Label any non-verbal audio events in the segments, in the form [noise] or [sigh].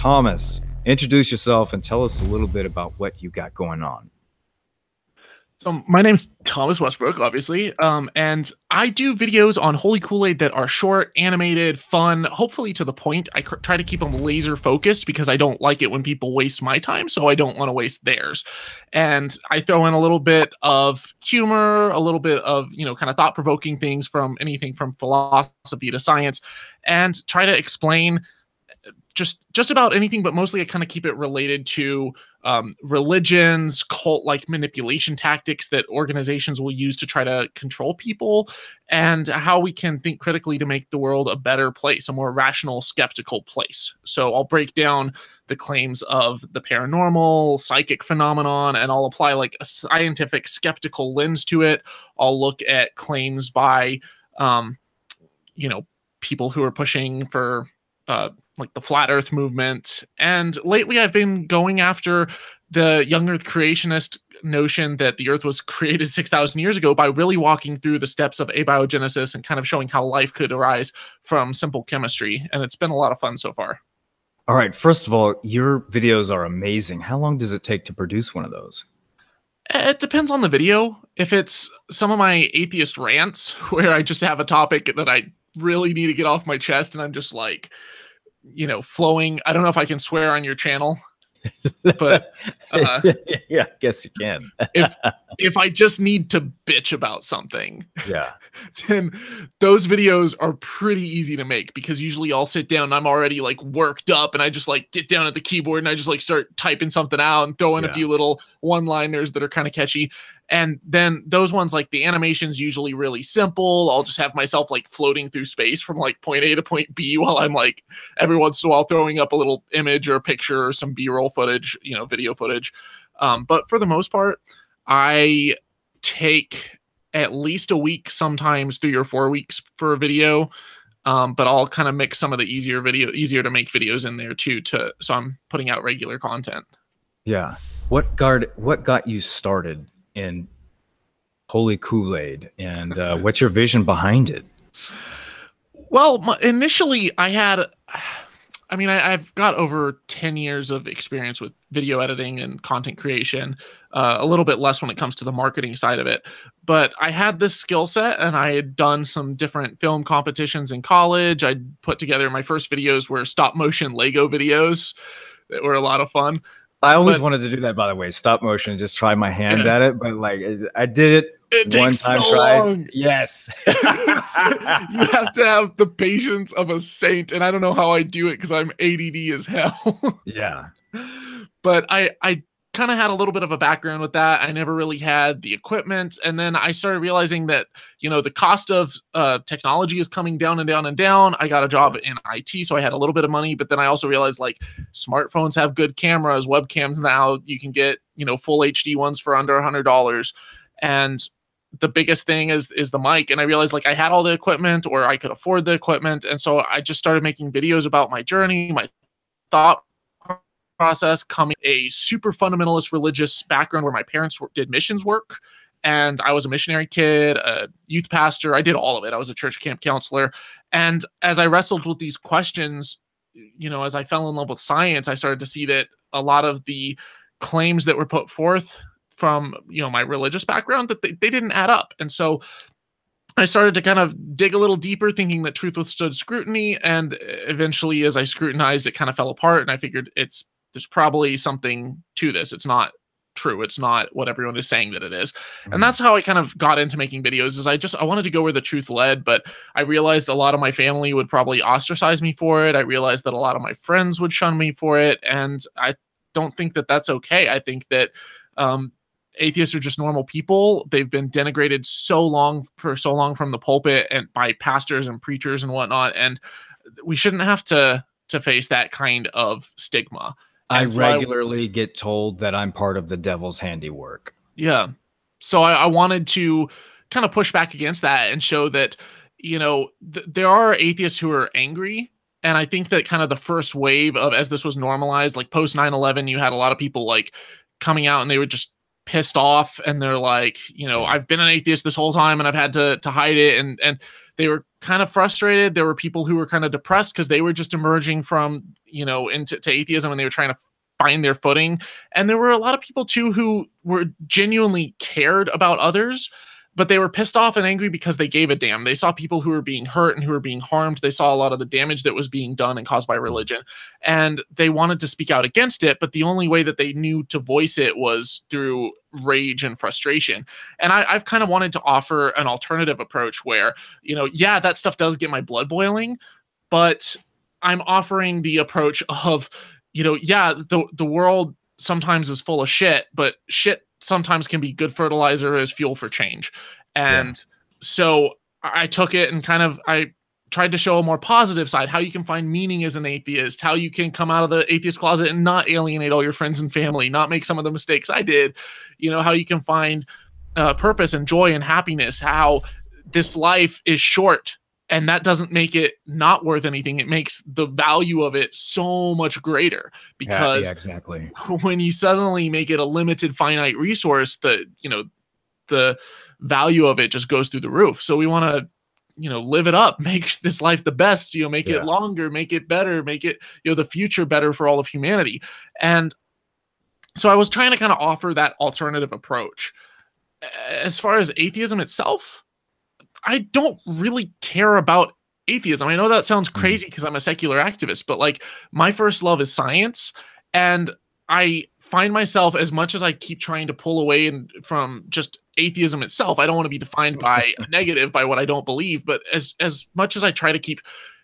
Thomas, introduce yourself and tell us a little bit about what you got going on. So my name's Thomas Westbrook, obviously, um, and I do videos on Holy Koolaid that are short, animated, fun, hopefully to the point. I try to keep them laser focused because I don't like it when people waste my time, so I don't want to waste theirs. And I throw in a little bit of humor, a little bit of you know, kind of thought provoking things from anything from philosophy to science, and try to explain just just about anything, but mostly I kind of keep it related to um, religions, cult like manipulation tactics that organizations will use to try to control people, and how we can think critically to make the world a better place, a more rational, skeptical place. So I'll break down the claims of the paranormal, psychic phenomenon, and I'll apply like a scientific, skeptical lens to it. I'll look at claims by, um, you know, people who are pushing for uh, like the flat earth movement. And lately i've been going after the young earth creationist notion that the earth was [laughs] created 6000 years ago by really walking through the steps of abiogenesis and kind of showing how life could arise from simple chemistry. And it's been a lot of fun so far. All right first of all your videos are amazing. How long does it take to produce one of those? It depends on the video. If it's some of my atheist rants [laughs] where i just have a topic that i really need to get off my chest and i'm just like you know, flowing. I don't know if I can swear on your channel, but [laughs] uh, yeah, I guess you can. if [laughs] if I just need to bitch about something, yeah, [laughs] then those videos are pretty easy to make because usually I'll sit down, I'm already like worked up, and I just like get down at the keyboard and I just like start typing something out and throw in yeah. a few little one-liners that are kind of catchy. And then those ones, like the animation's usually really simple. I'll just have myself like floating through space from like point A to point B [laughs] while I'm like every once in a while throwing up a little image or a picture or some B-roll footage, you know, video footage. Um, but for the most part, I take at least a week, sometimes three or four weeks for a video. Um, but I'll kind of mix some of the easier video, easier to make videos in there too. To so I'm putting out regular content. Yeah. What guard? What got you started in Holy Koolaid, and uh, [laughs] what's your vision behind it? Well, initially I had, I mean, I, have got over 10 years of experience with video editing and content creation, uh, a little bit less when it comes to the marketing side of it. But I had this skill set and I had done some different film competitions in college. I put together my first videos were stop motion Lego videos that were a lot of fun. I always but, wanted to do that, by the way, stop motion, just try my hand yeah. at it. But like, I did it, it one time. So tried. Long. Yes, [laughs] [laughs] you have to have the patience of a saint, and I don't know how I do it because I'm ADD as hell. yeah, [laughs] but I I kind of had a little bit of a background with that. I never really had the equipment. And then I started realizing that, you know, the cost of uh, technology is coming down and down and down. I got a job in IT, so I had a little bit of money. But then I also realized like smartphones have good cameras, webcams now. You can get, you know, full HD ones for under a $100. And the biggest thing is is the mic and i realized like i had all the equipment or i could afford the equipment and so i just started making videos about my journey my thought process coming a super fundamentalist religious background where my parents did missions work and I was a missionary kid, a youth pastor. I did all of it. I was a church camp counselor. And as I wrestled with these questions, you know, as I fell in love with science, I started to see that a lot of the claims that were put forth from, you know, my religious background that they, they didn't add up. And so I started to kind of dig a little deeper, thinking that truth withstood scrutiny. And eventually, as I scrutinized, it kind of fell apart. And I figured it's there's probably something to this. It's not true. It's not what everyone is saying that it is. And that's how I kind of got into making videos is I just I wanted to go where the truth led, but I realized a lot of my family would probably ostracize me for it. I realized that a lot of my friends would shun me for it, and I don't think that that's okay. I think that um, atheists are just normal people. They've been denigrated so long for so long from the pulpit and by pastors and preachers and whatnot, and we shouldn't have to to face that kind of stigma. I regularly I, get told that I'm part of the devil's handiwork. Yeah. So I, I wanted to kind of push back against that and show that, you know, th- there are atheists who are angry. And I think that kind of the first wave of as this was normalized, like post 9 11, you had a lot of people like coming out and they were just pissed off and they're like, you know, I've been an atheist this whole time and I've had to to hide it. And and they were kind of frustrated. There were people who were kind of depressed because they were just emerging from, you know, into atheism and they were trying to find their footing. And there were a lot of people too who were genuinely cared about others but they were pissed off and angry because they gave a damn. They saw people who were being hurt and who were being harmed. They saw a lot of the damage that was being done and caused by religion. And they wanted to speak out against it, but the only way that they knew to voice it was through rage and frustration. And I, have kind of wanted to offer an alternative approach where, you know, yeah, that stuff does get my blood boiling, but I'm offering the approach of, you know, yeah, the the world sometimes is full of shit, but shit sometimes can be good fertilizer as fuel for change. And yeah. so I took it and kind of I tried to show a more positive side, how you can find meaning as an atheist, how you can come out of the atheist closet and not alienate all your friends and family, not make some of the mistakes I did, you know, how you can find uh, purpose and joy and happiness, how this life is short and that doesn't make it not worth anything. It makes the value of it so much greater because yeah, yeah, exactly. [laughs] when you suddenly make it a limited finite resource the you know the value of it just goes through the roof. So we want to you know live it up [laughs] make this life the best you know make yeah. it longer make it better make it you know the future better for all of humanity. And so i was trying to kind of offer that alternative approach. As far as atheism itself I don't really care about atheism. I know that sounds mm. crazy because I'm a secular activist, but like my first love is science. And I find myself as much as I keep trying to pull away and from just atheism itself, I don't want to be defined [laughs] by a negative by what I don't believe, but as as much as I try to keep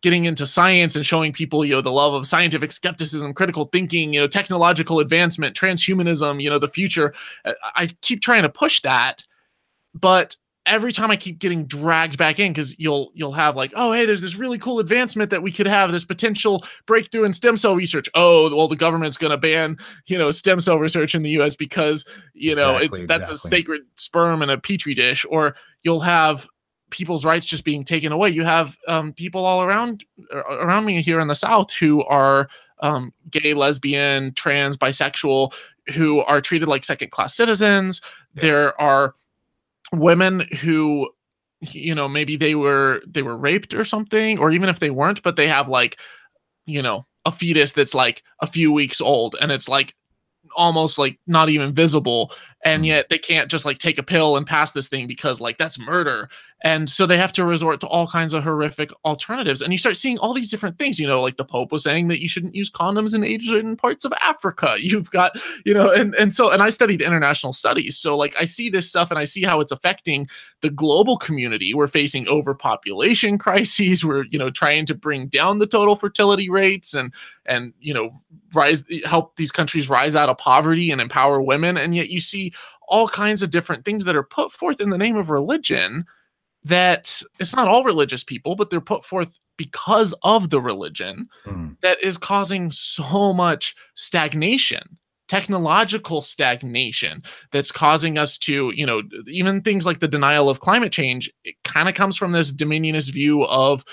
getting into science and showing people, you know, the love of scientific skepticism, critical thinking, you know, technological advancement, transhumanism, you know, the future, I keep trying to push that, but every time I keep getting dragged back in because you'll you'll have like, oh hey, there's this really cool advancement that we could have this potential breakthrough in stem cell research. Oh, well, the government's going to ban you know stem cell research in the U.S. because you know exactly, it's that's exactly. a sacred sperm in a petri dish. Or you'll have people's rights just being taken away. You have um, people all around around me here in the South who are um, gay, lesbian, trans, bisexual, who are treated like second class citizens. Yeah. There are women who you know maybe they were they were raped or something or even if they weren't but they have like you know a fetus that's like a few weeks old and it's like almost like not even visible and yet they can't just like take a pill and pass this thing because like that's murder. And so they have to resort to all kinds of horrific alternatives. And you start seeing all these different things you know like the pope was saying that you shouldn't use condoms in asian parts of africa. [laughs] You've got you know and and so and i studied international studies. So like i see this stuff and i see how it's affecting the global community. We're facing overpopulation crises. We're you know trying to bring down the total fertility rates and and you know rise help these countries rise out of poverty and empower women. And yet you see all kinds of different things that are put forth in the name of religion that it's not all religious people, but they're put forth because of the religion mm. that is causing so much stagnation technological stagnation that's causing us to you know even things like the denial of climate change it kind of comes from this dominionist view of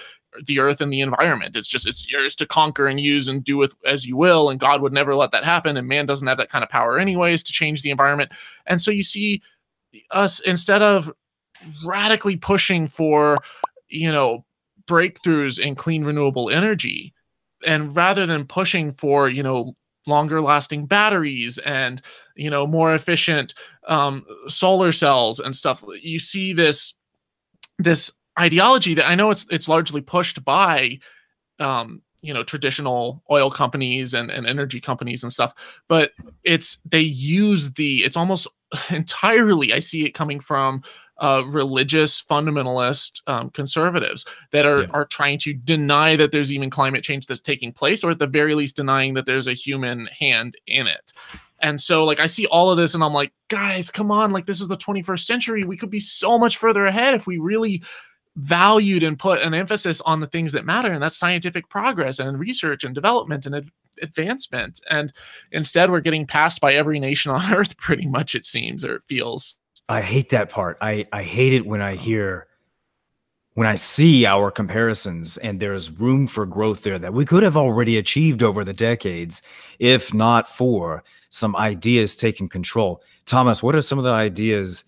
the earth and the environment it's just it's yours to conquer and use and do with as you will and god would never let that happen and man doesn't have that kind of power anyways to change the environment and so you see us instead of radically pushing for, you know, breakthroughs in clean renewable energy. And rather than pushing for, you know, longer lasting batteries and, you know, more efficient um, solar cells and stuff, you see this this ideology that I know it's it's largely pushed by um, you know traditional oil companies and, and energy companies and stuff but it's they use the it's almost [laughs] entirely i see it coming from uh, religious fundamentalist um, conservatives that are yeah. are trying to deny that there's even climate change that's taking place, or at the very least denying that there's a human hand in it. And so, like, I see all of this, and I'm like, guys, come on! Like, this is the 21st century. We could be so much further ahead if we really valued and put an emphasis on the things that matter, and that's scientific progress and research and development and ad- advancement. And instead, we're getting passed by every nation [laughs] on earth, pretty much. It seems, or it feels. I hate that part. I I hate it when I hear when I see our comparisons and there's room for growth there that we could have already achieved over the decades if not for some ideas taking control. Thomas, what are some of the ideas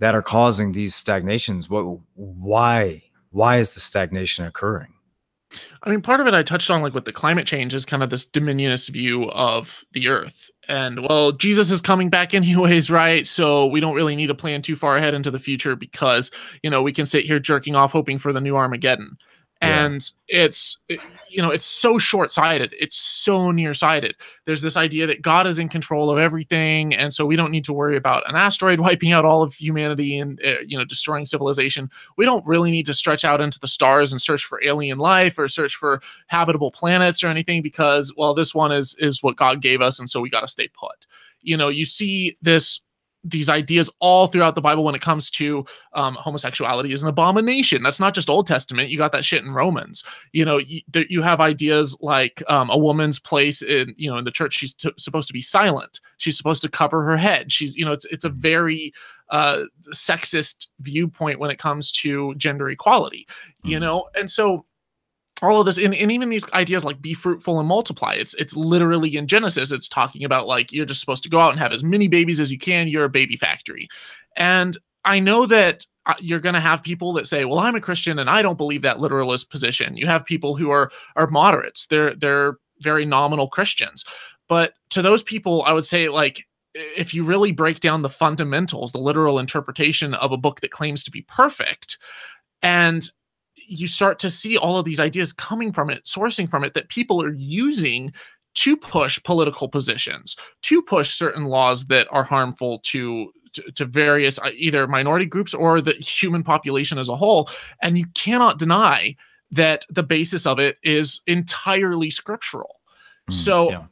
that are causing these stagnations? What why why is the stagnation occurring? I mean, part of it I touched on, like with the climate change, is kind of this dominionist view of the earth. And well, Jesus is coming back [laughs] anyways, right? So we don't really need to plan too far ahead into the future because, you know, we can sit here jerking off hoping for the new Armageddon. Yeah. And it's, you know, it's so short sighted. It's so nearsighted. There's this idea that God is in control of everything. And so we don't need to worry about an asteroid [laughs] wiping out all of humanity and, uh, you know, destroying civilization. We don't really need to stretch out into the stars and search for alien life or search for habitable planets or anything because, well, this one is, is what God gave us. And so we got to stay put. You know, you see this these ideas all throughout the Bible when it comes to um, homosexuality is an abomination. That's not just Old Testament. You got that shit in Romans. You know, you, you have ideas like um, a woman's place in you know in the church. She's t- supposed to be silent. She's supposed to cover her head. She's you know it's it's a very uh, sexist viewpoint when it comes to gender equality. You mm. know, and so all of this and, and even these ideas like be fruitful and multiply. It's it's literally in genesis it's talking about like you're just supposed to go out and have as many babies as you can you're a baby factory. And i know that uh, you're going to have people that say well i'm a christian and i don't believe that literalist position. You have people who are are moderates. They're they're very nominal christians. But to those people i would say like if you really break down the fundamentals the literal interpretation of a book that claims to be perfect and you start to see all of these ideas coming from it, sourcing from it that people are using to push political positions, to push certain laws that are harmful to to, to, various uh, either minority groups or the human population as a whole. And you cannot deny that the basis of it is entirely scriptural. Mm, so yeah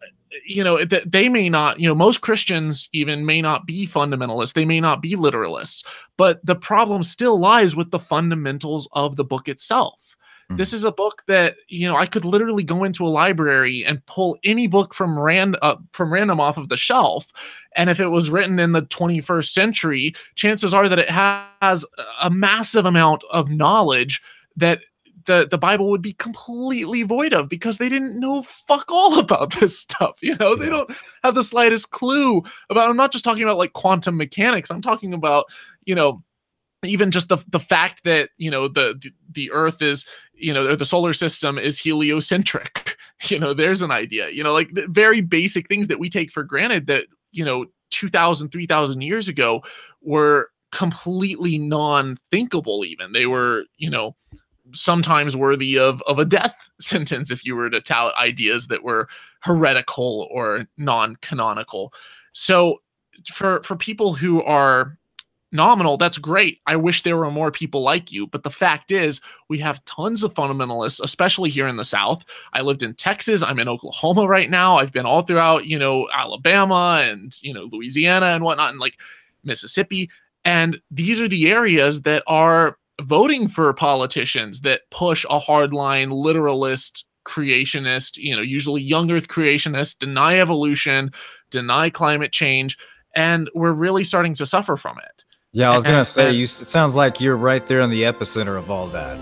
you know that they may not you know most christians even may not be fundamentalists they may not be literalists but the problem still lies with the fundamentals of the book itself mm-hmm. this is a book that you know i could literally go into a library and pull any book from random uh, from random off of the shelf and if it was written in the 21st century chances are that it has a massive amount of knowledge that the the Bible would be completely void of because they didn't know fuck all about this stuff. You know, yeah. they don't have the slightest clue about. I'm not just talking about like quantum mechanics. I'm talking about you know even just the the fact that you know the the Earth is you know the solar system is heliocentric. [laughs] You know, there's an idea. You know, like very basic things that we take for granted that you know 2,000, 3,000 years ago were completely non-thinkable. Even they were you know sometimes worthy of of a death [laughs] sentence if you were to tout ideas that were heretical or non-canonical. So for for people who are nominal, that's great. I wish there were more people like you. But the fact is, we have tons of fundamentalists, especially here in the South. I lived in Texas. I'm in Oklahoma right now. I've been all throughout, you know, Alabama and, you know, Louisiana and whatnot, and like Mississippi. And these are the areas that are voting for politicians that push a hardline literalist creationist, you know, usually young earth creationist, deny evolution, deny climate change, and we're really starting to suffer from it. Yeah, I was gonna say, you. It sounds like you're right there in the epicenter of all that.